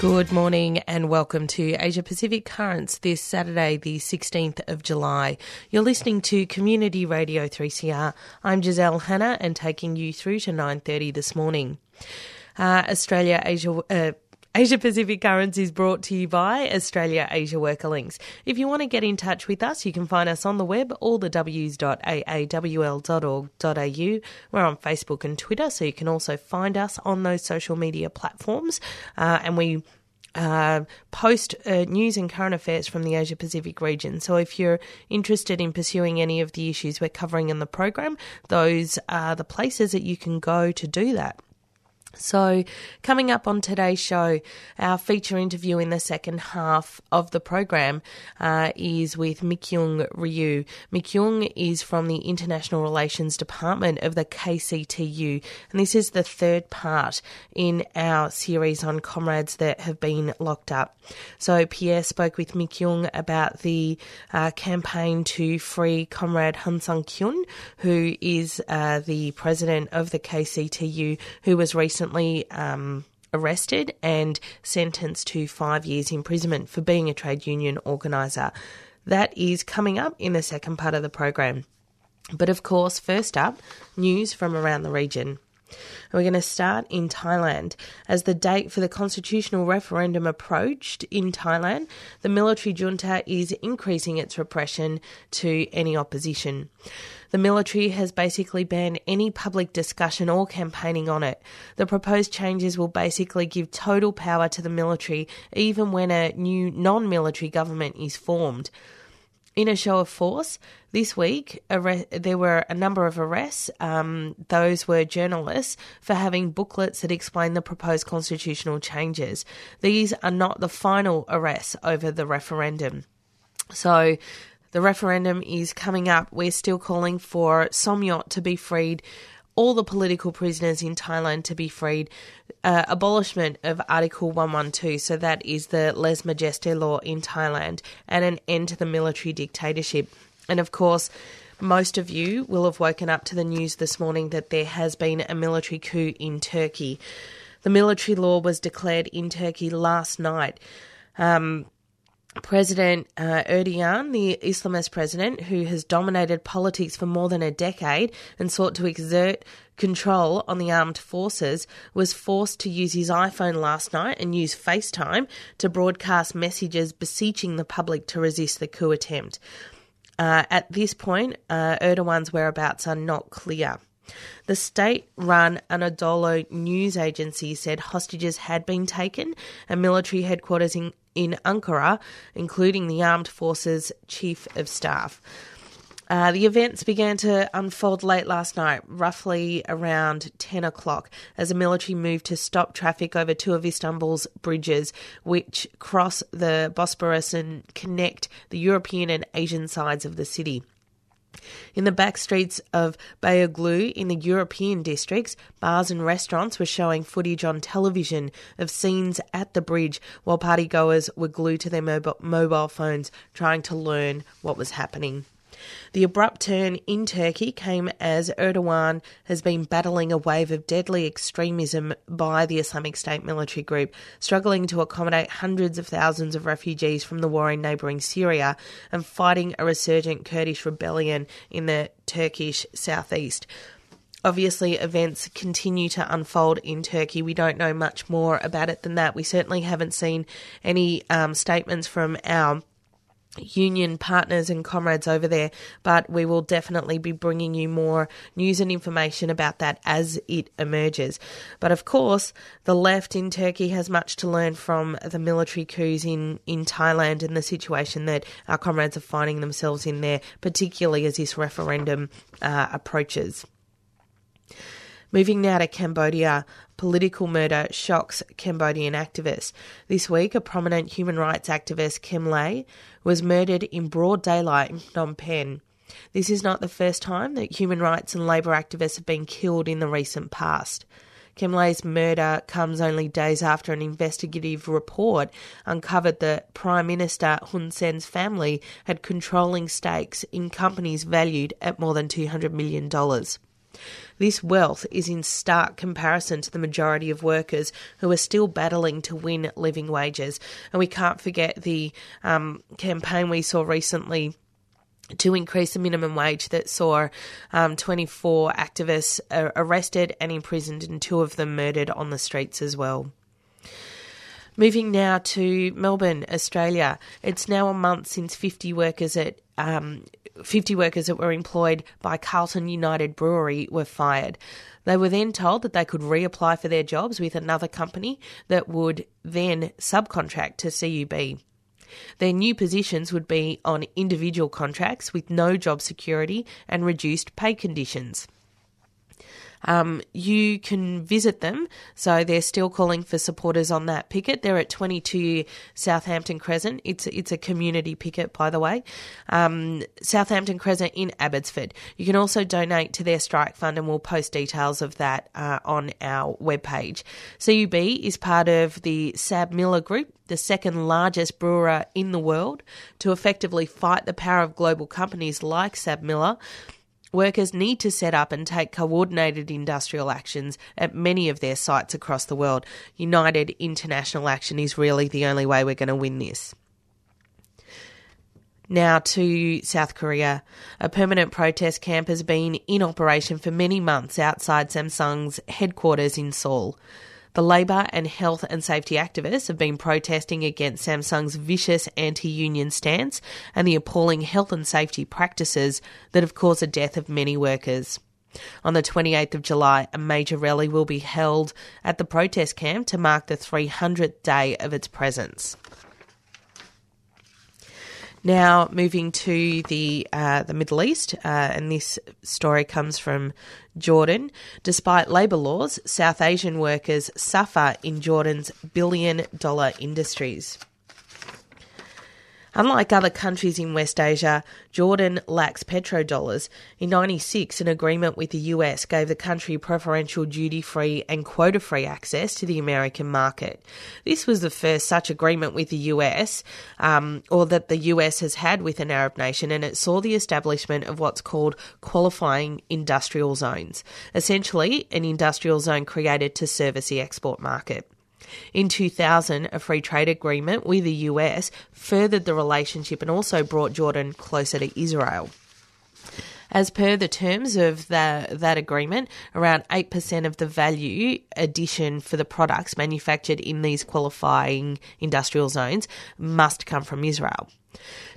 Good morning and welcome to Asia Pacific Currents this Saturday, the 16th of July. You're listening to Community Radio 3CR. I'm Giselle Hanna and taking you through to 9.30 this morning. Uh, Australia Asia... Uh, Asia Pacific Currents is brought to you by Australia Asia Worker Links. If you want to get in touch with us, you can find us on the web, all the w's.aawl.org.au. We're on Facebook and Twitter, so you can also find us on those social media platforms. Uh, and we uh, post uh, news and current affairs from the Asia Pacific region. So if you're interested in pursuing any of the issues we're covering in the program, those are the places that you can go to do that. So, coming up on today's show, our feature interview in the second half of the program uh, is with Mikyung Ryu. Mikyung is from the International Relations Department of the KCTU, and this is the third part in our series on comrades that have been locked up. So, Pierre spoke with Mikyung about the uh, campaign to free Comrade Han Sung Kyun, who is uh, the president of the KCTU, who was recently recently um, arrested and sentenced to five years imprisonment for being a trade union organiser. That is coming up in the second part of the program. But of course, first up, news from around the region. We're going to start in Thailand. As the date for the constitutional referendum approached in Thailand, the military junta is increasing its repression to any opposition. The military has basically banned any public discussion or campaigning on it. The proposed changes will basically give total power to the military even when a new non military government is formed. In a show of force, this week there were a number of arrests. Um, those were journalists for having booklets that explain the proposed constitutional changes. These are not the final arrests over the referendum. So the referendum is coming up. We're still calling for Somyot to be freed, all the political prisoners in Thailand to be freed, uh, abolishment of Article 112, so that is the lese majeste law in Thailand, and an end to the military dictatorship. And of course, most of you will have woken up to the news this morning that there has been a military coup in Turkey. The military law was declared in Turkey last night. Um, President uh, Erdogan, the Islamist president who has dominated politics for more than a decade and sought to exert control on the armed forces, was forced to use his iPhone last night and use FaceTime to broadcast messages beseeching the public to resist the coup attempt. Uh, at this point, uh, Erdogan's whereabouts are not clear. The state run Anadolu news agency said hostages had been taken and military headquarters in, in Ankara, including the armed forces chief of staff. Uh, the events began to unfold late last night, roughly around 10 o'clock, as a military moved to stop traffic over two of Istanbul's bridges, which cross the Bosporus and connect the European and Asian sides of the city. In the back streets of Beyoğlu in the European districts, bars and restaurants were showing footage on television of scenes at the bridge while partygoers were glued to their mobile phones trying to learn what was happening. The abrupt turn in Turkey came as Erdogan has been battling a wave of deadly extremism by the Islamic State military group, struggling to accommodate hundreds of thousands of refugees from the war in neighbouring Syria and fighting a resurgent Kurdish rebellion in the Turkish southeast. Obviously, events continue to unfold in Turkey. We don't know much more about it than that. We certainly haven't seen any um, statements from our union partners and comrades over there, but we will definitely be bringing you more news and information about that as it emerges. But of course, the left in Turkey has much to learn from the military coups in, in Thailand and the situation that our comrades are finding themselves in there, particularly as this referendum uh, approaches. Moving now to Cambodia, political murder shocks Cambodian activists. This week, a prominent human rights activist, Kem Ley, was murdered in broad daylight in Phnom Penh. This is not the first time that human rights and labour activists have been killed in the recent past. Kem Ley's murder comes only days after an investigative report uncovered that Prime Minister Hun Sen's family had controlling stakes in companies valued at more than $200 million. This wealth is in stark comparison to the majority of workers who are still battling to win living wages. And we can't forget the um, campaign we saw recently to increase the minimum wage that saw um, 24 activists uh, arrested and imprisoned and two of them murdered on the streets as well. Moving now to Melbourne, Australia. It's now a month since 50 workers at um, 50 workers that were employed by Carlton United Brewery were fired. They were then told that they could reapply for their jobs with another company that would then subcontract to CUB. Their new positions would be on individual contracts with no job security and reduced pay conditions. Um, you can visit them. So they're still calling for supporters on that picket. They're at 22 Southampton Crescent. It's it's a community picket, by the way. Um, Southampton Crescent in Abbotsford. You can also donate to their strike fund, and we'll post details of that uh, on our webpage. CUB is part of the SABMiller Group the second largest brewer in the world, to effectively fight the power of global companies like SABMiller Workers need to set up and take coordinated industrial actions at many of their sites across the world. United international action is really the only way we're going to win this. Now to South Korea. A permanent protest camp has been in operation for many months outside Samsung's headquarters in Seoul. The labour and health and safety activists have been protesting against Samsung's vicious anti union stance and the appalling health and safety practices that have caused the death of many workers. On the 28th of July, a major rally will be held at the protest camp to mark the 300th day of its presence. Now, moving to the uh, the Middle East, uh, and this story comes from Jordan. Despite labour laws, South Asian workers suffer in Jordan's billion dollar industries. Unlike other countries in West Asia, Jordan lacks petrodollars. In 96, an agreement with the US gave the country preferential duty free and quota free access to the American market. This was the first such agreement with the US, um, or that the US has had with an Arab nation, and it saw the establishment of what's called qualifying industrial zones. Essentially, an industrial zone created to service the export market. In 2000, a free trade agreement with the US furthered the relationship and also brought Jordan closer to Israel. As per the terms of the, that agreement, around 8% of the value addition for the products manufactured in these qualifying industrial zones must come from Israel.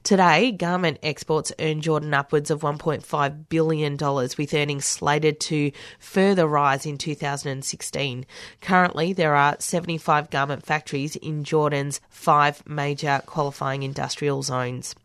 Today, garment exports earn Jordan upwards of $1.5 billion, with earnings slated to further rise in 2016. Currently, there are 75 garment factories in Jordan's five major qualifying industrial zones.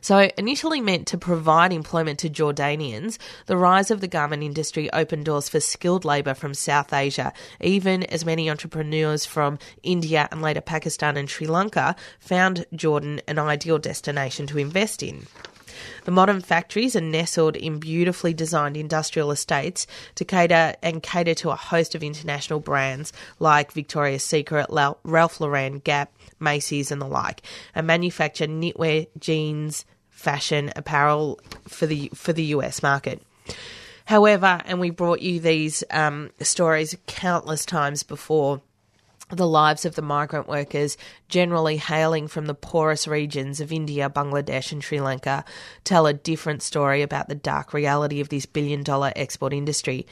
So, initially meant to provide employment to Jordanians, the rise of the garment industry opened doors for skilled labour from South Asia, even as many entrepreneurs from India and later Pakistan and Sri Lanka found Jordan an ideal destination to invest in. The modern factories are nestled in beautifully designed industrial estates to cater and cater to a host of international brands like Victoria's Secret, Ralph Lauren, Gap, Macy's, and the like, and manufacture knitwear, jeans, fashion, apparel for the for the US market. However, and we brought you these um, stories countless times before the lives of the migrant workers, generally hailing from the poorest regions of India, Bangladesh, and Sri Lanka, tell a different story about the dark reality of this billion dollar export industry.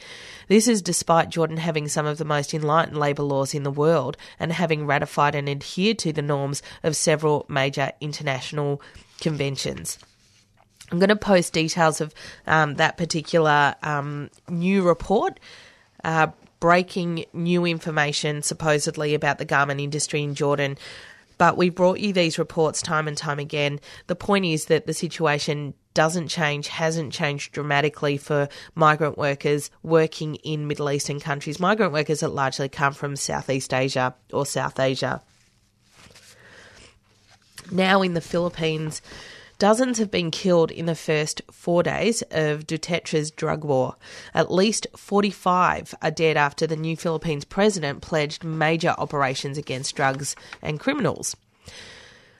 This is despite Jordan having some of the most enlightened labour laws in the world and having ratified and adhered to the norms of several major international conventions. I'm going to post details of um, that particular um, new report. Uh, breaking new information supposedly about the garment industry in Jordan but we brought you these reports time and time again. The point is that the situation doesn't change, hasn't changed dramatically for migrant workers working in Middle Eastern countries, migrant workers that largely come from Southeast Asia or South Asia. Now in the Philippines, Dozens have been killed in the first four days of Duterte's drug war. At least 45 are dead after the new Philippines president pledged major operations against drugs and criminals.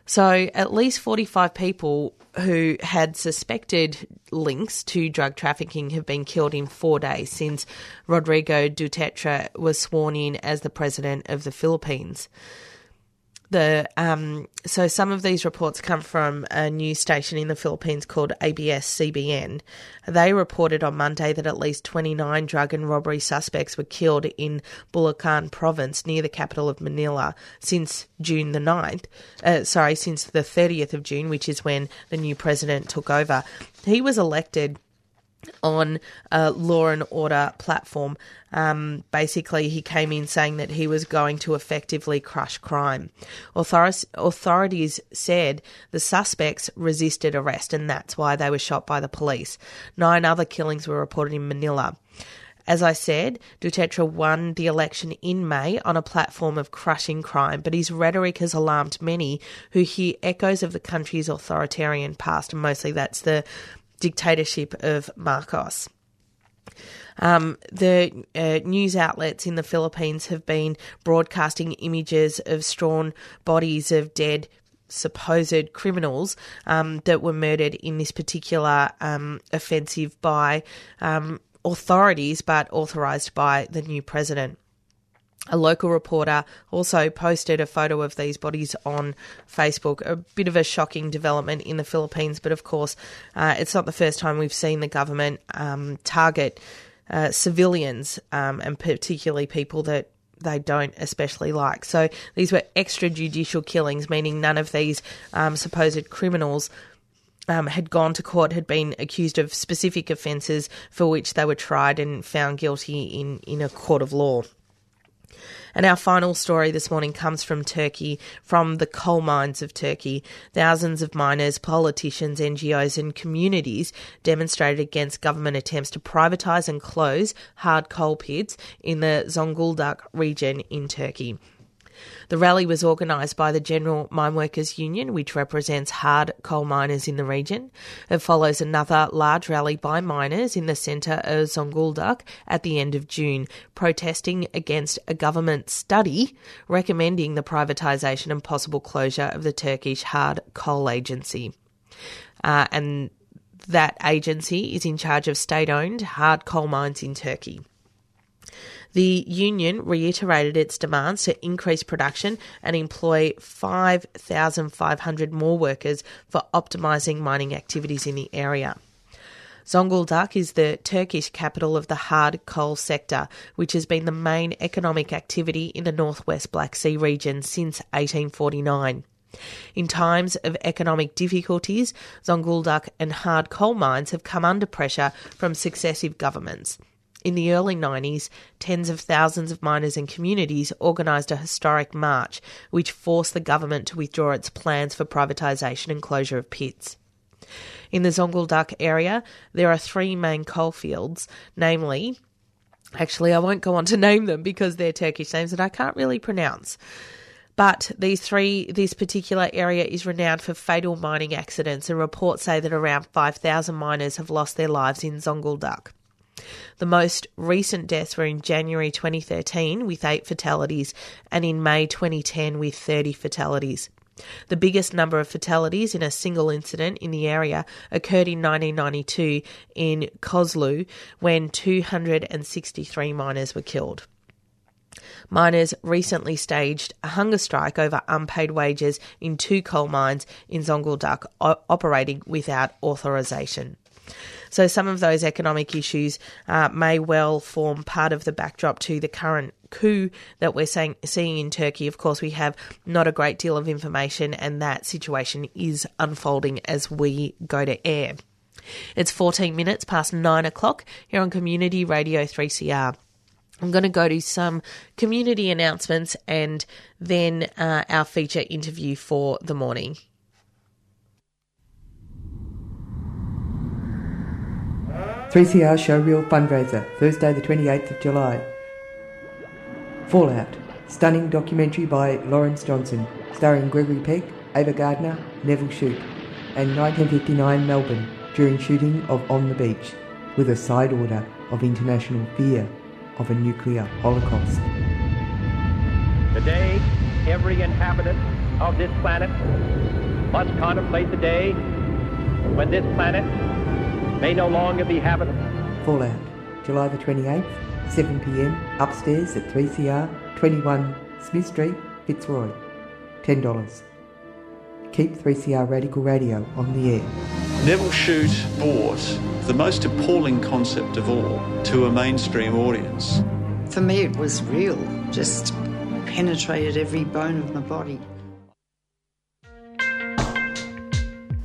So, at least 45 people who had suspected links to drug trafficking have been killed in four days since Rodrigo Duterte was sworn in as the president of the Philippines the um, so some of these reports come from a news station in the Philippines called ABS-CBN. They reported on Monday that at least 29 drug and robbery suspects were killed in Bulacan province near the capital of Manila since June the 9th. Uh, sorry, since the 30th of June, which is when the new president took over. He was elected on a law and order platform. Um, basically, he came in saying that he was going to effectively crush crime. Author- authorities said the suspects resisted arrest, and that's why they were shot by the police. Nine other killings were reported in Manila. As I said, Duterte won the election in May on a platform of crushing crime, but his rhetoric has alarmed many who hear echoes of the country's authoritarian past, and mostly that's the dictatorship of Marcos. Um, the uh, news outlets in the Philippines have been broadcasting images of strawn bodies of dead supposed criminals um, that were murdered in this particular um, offensive by um, authorities, but authorised by the new president. A local reporter also posted a photo of these bodies on Facebook. A bit of a shocking development in the Philippines, but of course, uh, it's not the first time we've seen the government um, target uh, civilians um, and particularly people that they don't especially like. So these were extrajudicial killings, meaning none of these um, supposed criminals um, had gone to court, had been accused of specific offences for which they were tried and found guilty in, in a court of law. And our final story this morning comes from Turkey, from the coal mines of Turkey. Thousands of miners, politicians, NGOs, and communities demonstrated against government attempts to privatise and close hard coal pits in the Zonguldak region in Turkey. The rally was organised by the General Mineworkers Union, which represents hard coal miners in the region. It follows another large rally by miners in the centre of Zonguldak at the end of June, protesting against a government study recommending the privatisation and possible closure of the Turkish Hard Coal Agency. Uh, and that agency is in charge of state owned hard coal mines in Turkey. The union reiterated its demands to increase production and employ 5,500 more workers for optimising mining activities in the area. Zonguldak is the Turkish capital of the hard coal sector, which has been the main economic activity in the northwest Black Sea region since 1849. In times of economic difficulties, Zonguldak and hard coal mines have come under pressure from successive governments. In the early 90s, tens of thousands of miners and communities organised a historic march which forced the government to withdraw its plans for privatisation and closure of pits. In the Zonguldak area, there are three main coalfields, namely, actually, I won't go on to name them because they're Turkish names that I can't really pronounce. But these three, this particular area is renowned for fatal mining accidents, and reports say that around 5,000 miners have lost their lives in Zonguldak. The most recent deaths were in January 2013 with eight fatalities and in May 2010 with 30 fatalities. The biggest number of fatalities in a single incident in the area occurred in 1992 in Kozlu when 263 miners were killed. Miners recently staged a hunger strike over unpaid wages in two coal mines in Zonguldak operating without authorisation. So some of those economic issues uh, may well form part of the backdrop to the current coup that we're saying, seeing in Turkey. Of course, we have not a great deal of information, and that situation is unfolding as we go to air. It's 14 minutes past nine o'clock here on Community Radio 3CR. I'm going to go to some community announcements and then uh, our feature interview for the morning. Three CR Showreel fundraiser, Thursday the 28th of July. Fallout, stunning documentary by Lawrence Johnston, starring Gregory Peck, Ava Gardner, Nevil Shute, and 1959 Melbourne during shooting of On the Beach, with a side order of international fear of a nuclear holocaust. Today, every inhabitant of this planet must contemplate the day when this planet may no longer be habitable. Fallout, July the 28th, 7 pm, upstairs at 3CR, 21 Smith Street, Fitzroy. $10. Keep 3CR Radical Radio on the air. Nevil Shute brought the most appalling concept of all to a mainstream audience. For me, it was real, just penetrated every bone of my body.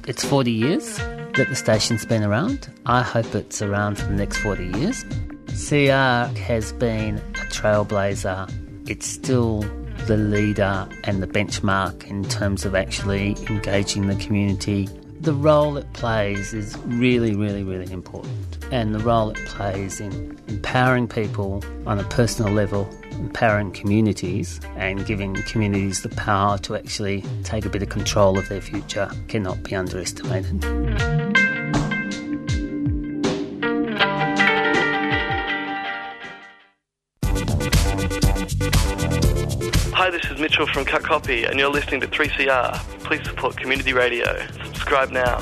It's 40 years that the station's been around. I hope it's around for the next 40 years. CR has been a trailblazer. It's still the leader and the benchmark in terms of actually engaging the community. The role it plays is really, really, really important. And the role it plays in empowering people on a personal level, empowering communities, and giving communities the power to actually take a bit of control of their future cannot be underestimated. Hi, this is Mitchell from Cut Copy, and you're listening to 3CR. Please support community radio. Subscribe now.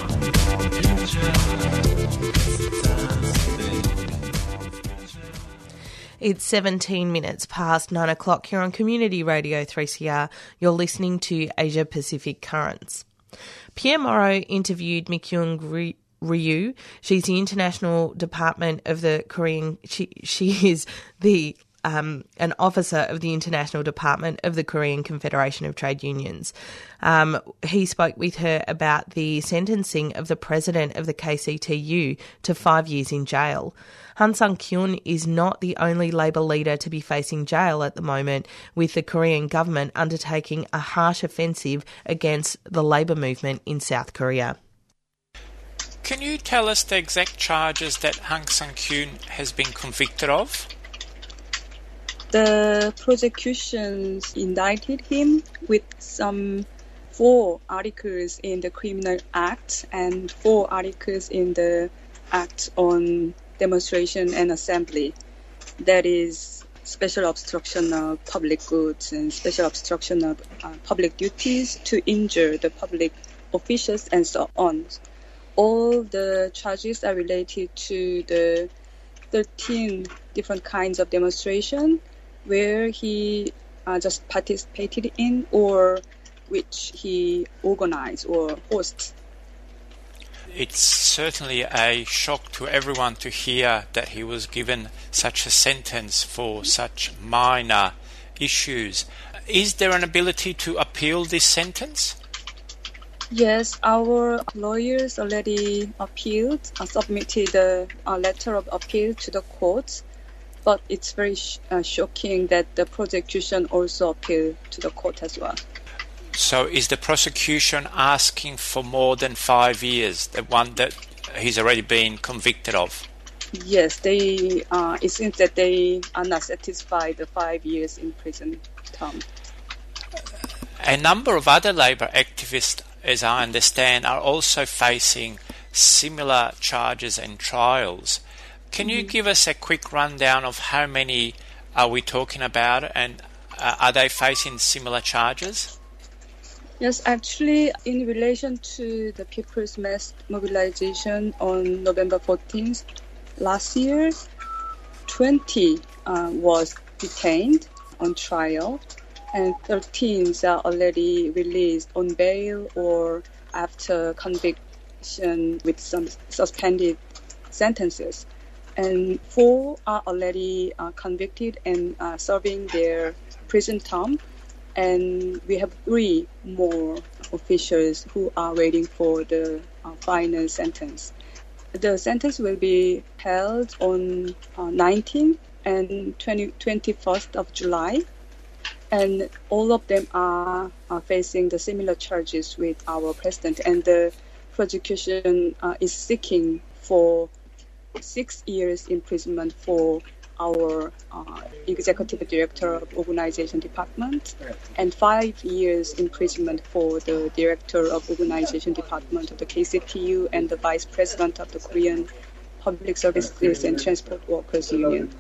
It's 17 minutes past 9 o'clock here on Community Radio 3CR. You're listening to Asia Pacific Currents. Pierre Moreau interviewed Mikyung Ryu. She's the International Department of the Korean. She, she is the um, an officer of the International Department of the Korean Confederation of Trade Unions. Um, he spoke with her about the sentencing of the president of the KCTU to five years in jail. Han Sang Kyun is not the only Labour leader to be facing jail at the moment, with the Korean government undertaking a harsh offensive against the Labour movement in South Korea. Can you tell us the exact charges that Han Sang Kyun has been convicted of? The prosecutions indicted him with some four articles in the Criminal Act and four articles in the Act on Demonstration and Assembly. That is special obstruction of public goods and special obstruction of uh, public duties to injure the public officials and so on. All the charges are related to the 13 different kinds of demonstration where he uh, just participated in or which he organized or hosts. It's certainly a shock to everyone to hear that he was given such a sentence for such minor issues. Is there an ability to appeal this sentence? Yes, our lawyers already appealed, uh, submitted a, a, letter of appeal to the courts but it's very sh- uh, shocking that the prosecution also appealed to the court as well. So, is the prosecution asking for more than five years, the one that he's already been convicted of? Yes, they. Uh, it seems that they are not satisfied the five years in prison term. A number of other labour activists, as I understand, are also facing similar charges and trials. Can you give us a quick rundown of how many are we talking about and uh, are they facing similar charges? Yes, actually, in relation to the people's mass mobilization on November 14th last year, 20 uh, was detained on trial and 13 are already released on bail or after conviction with some suspended sentences and four are already uh, convicted and uh, serving their prison term. And we have three more officials who are waiting for the uh, final sentence. The sentence will be held on 19th uh, and 20, 21st of July. And all of them are, are facing the similar charges with our president. And the prosecution uh, is seeking for six years imprisonment for our uh, executive director of organization department and five years imprisonment for the director of organization department of the KCTU and the vice president of the Korean Public Services and Transport Workers Union.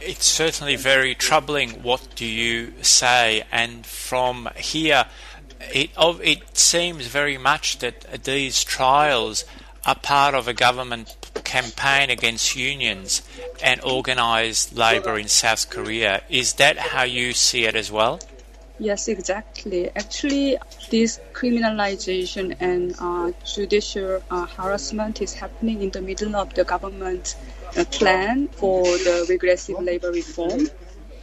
It's certainly very troubling. What do you say? And from here, it, it seems very much that these trials are part of a government campaign against unions and organised labour in South Korea. Is that how you see it as well? Yes, exactly. Actually, this criminalization and uh, judicial uh, harassment is happening in the middle of the government uh, plan for the regressive labor reform.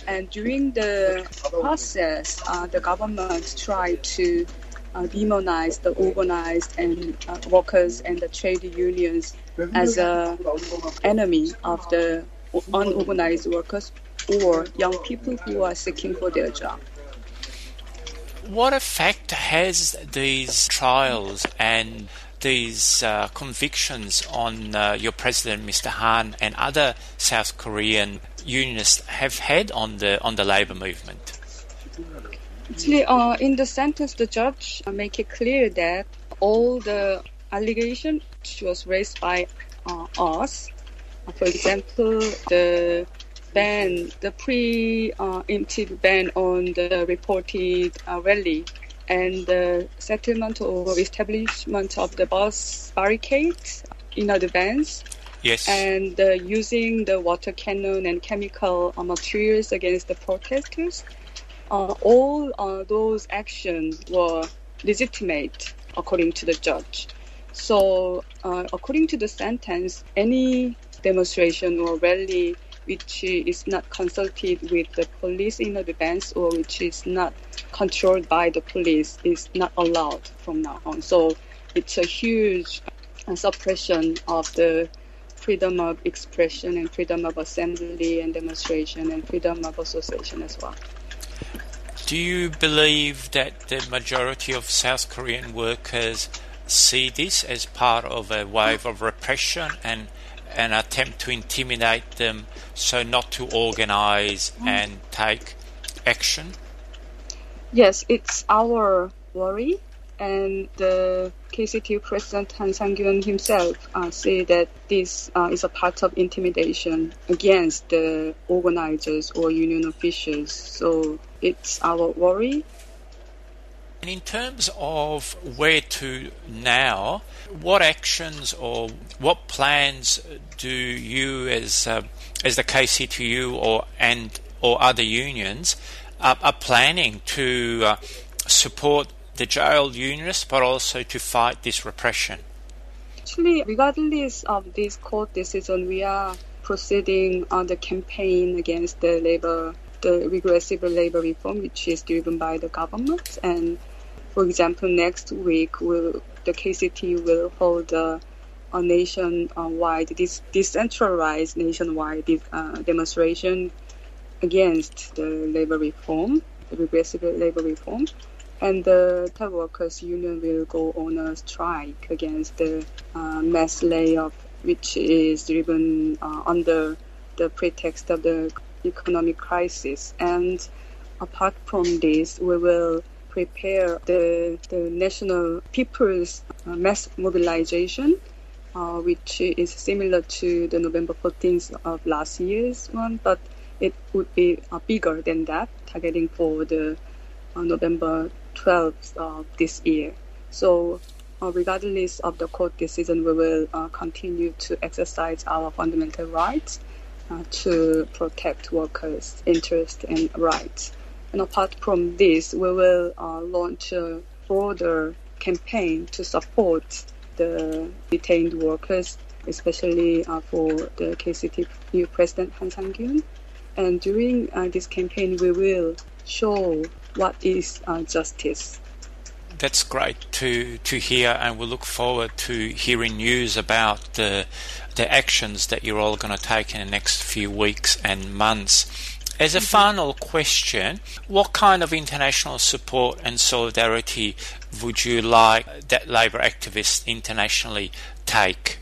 And during the process, uh, the government tried to uh, demonize the organized and uh, workers and the trade unions as a enemy of the unorganized workers or young people who are seeking for their job. What effect has these trials and these uh, convictions on uh, your president, Mr. Han, and other South Korean unionists have had on the on the labor movement? Actually, uh, in the sentence, the judge make it clear that all the allegation which was raised by uh, us. For example, the ban, the pre-emptive ban on the reported uh, rally and the settlement or establishment of the bus barricades in advance. Yes. And uh, using the water cannon and chemical uh, materials against the protesters. Uh, all uh, those actions were legitimate according to the judge. So, uh, according to the sentence, any demonstration or rally which is not consulted with the police in advance or which is not controlled by the police is not allowed from now on. So it's a huge uh, suppression of the freedom of expression and freedom of assembly and demonstration and freedom of association as well. Do you believe that the majority of South Korean workers see this as part of a wave of repression and an attempt to intimidate them so not to organize and take action? Yes, it's our worry. And the KCTU President Han Sang-kyun himself uh, said that this uh, is a part of intimidation against the organizers or union officials. So it's our worry. And in terms of where to now, what actions or what plans do you, as uh, as the KCTU or and or other unions, uh, are planning to uh, support the jailed unionists, but also to fight this repression? Actually, regardless of this court decision, we are proceeding on the campaign against the labor, the regressive labor reform, which is driven by the government. And for example, next week, we'll, the KCT will hold a, a nationwide, decentralized nationwide uh, demonstration against the labor reform, the regressive labor reform. And the tire workers union will go on a strike against the uh, mass layoff, which is driven uh, under the pretext of the economic crisis. And apart from this, we will prepare the, the national people's uh, mass mobilization, uh, which is similar to the November 14th of last year's one, but it would be uh, bigger than that, targeting for the uh, November 12th of this year. So, uh, regardless of the court decision, we will uh, continue to exercise our fundamental rights to protect workers' interests and rights. And apart from this, we will uh, launch a broader campaign to support the detained workers, especially uh, for the KCTU President Han Sang-kyun. And during uh, this campaign, we will show what is uh, justice. that's great to to hear, and we look forward to hearing news about the the actions that you're all going to take in the next few weeks and months. As a final question, what kind of international support and solidarity would you like that labour activists internationally take?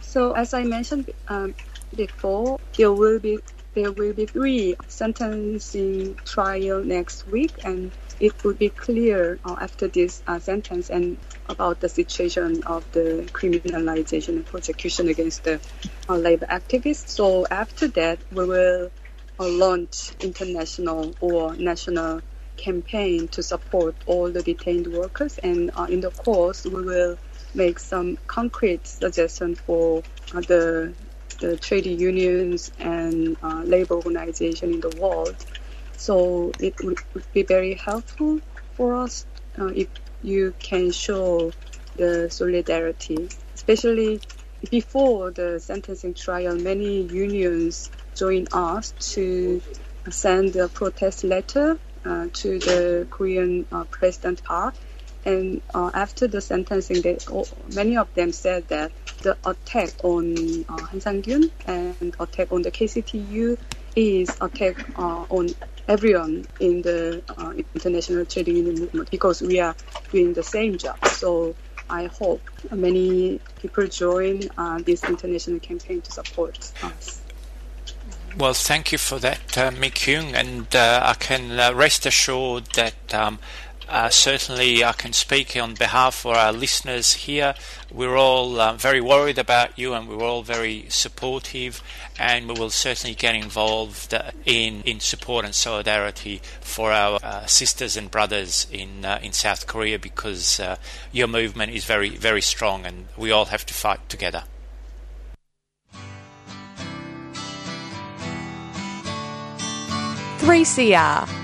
So, as I mentioned um, before, there will be there will be three sentencing trial next week, and it will be clear uh, after this uh, sentence and about the situation of the criminalization and prosecution against the uh, labor activists. So after that, we will uh, launch international or national campaign to support all the detained workers, and uh, in the course, we will make some concrete suggestions for uh, the the trade unions and labor organization in the world. So it would, be very helpful for us uh, if you can show the solidarity, especially before the sentencing trial. Many unions joined us to send a protest letter uh, to the Korean uh, President Park and uh, after the sentencing, they, many of them said that the attack on uh, Han Sang-gyun and attack on the KCTU is attack uh, on everyone in the uh, international trade union movement because we are doing the same job. So I hope many people join uh, this international campaign to support us. Well, thank you for that, uh, Mi Kyung, and uh, I can uh, rest assured that um, uh, certainly, I can speak on behalf of our listeners here. We're all uh, very worried about you, and we're all very supportive, and we will certainly get involved uh, in in support and solidarity for our uh, sisters and brothers in uh, in South Korea because uh, your movement is very very strong, and we all have to fight together. Three CR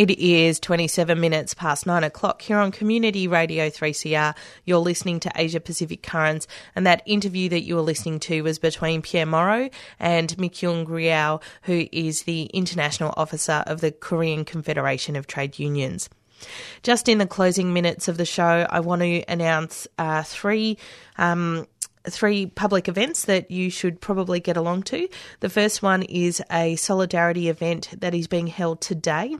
It is 27 minutes past 9 o'clock here on Community Radio 3CR. You're listening to Asia Pacific Currents, and that interview that you were listening to was between Pierre Morrow and Mikyung Ryu, who is the International Officer of the Korean Confederation of Trade Unions. Just in the closing minutes of the show, I want to announce uh, three. Um, three public events that you should probably get along to. The first one is a solidarity event that is being held today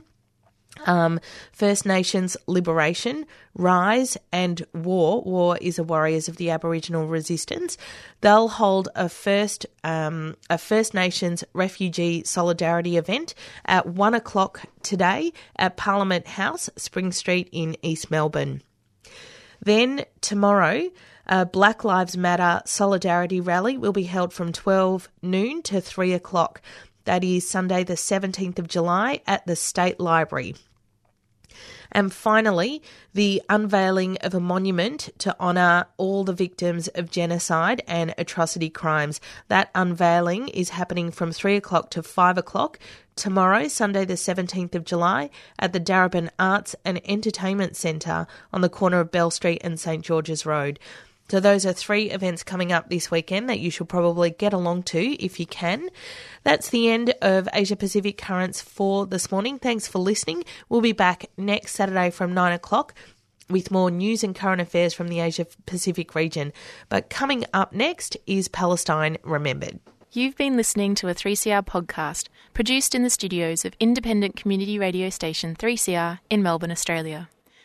um, First Nations Liberation, Rise, and War. War is a Warriors of the Aboriginal Resistance. They'll hold a first um, a First Nations Refugee Solidarity event at one o'clock today at Parliament House, Spring Street in East Melbourne. Then tomorrow. A Black Lives Matter solidarity rally will be held from 12 noon to 3 o'clock. That is Sunday, the 17th of July, at the State Library. And finally, the unveiling of a monument to honour all the victims of genocide and atrocity crimes. That unveiling is happening from 3 o'clock to 5 o'clock tomorrow, Sunday, the 17th of July, at the Darebin Arts and Entertainment Centre on the corner of Bell Street and St George's Road. So, those are three events coming up this weekend that you should probably get along to if you can. That's the end of Asia Pacific Currents for this morning. Thanks for listening. We'll be back next Saturday from 9 o'clock with more news and current affairs from the Asia Pacific region. But coming up next is Palestine Remembered. You've been listening to a 3CR podcast produced in the studios of independent community radio station 3CR in Melbourne, Australia.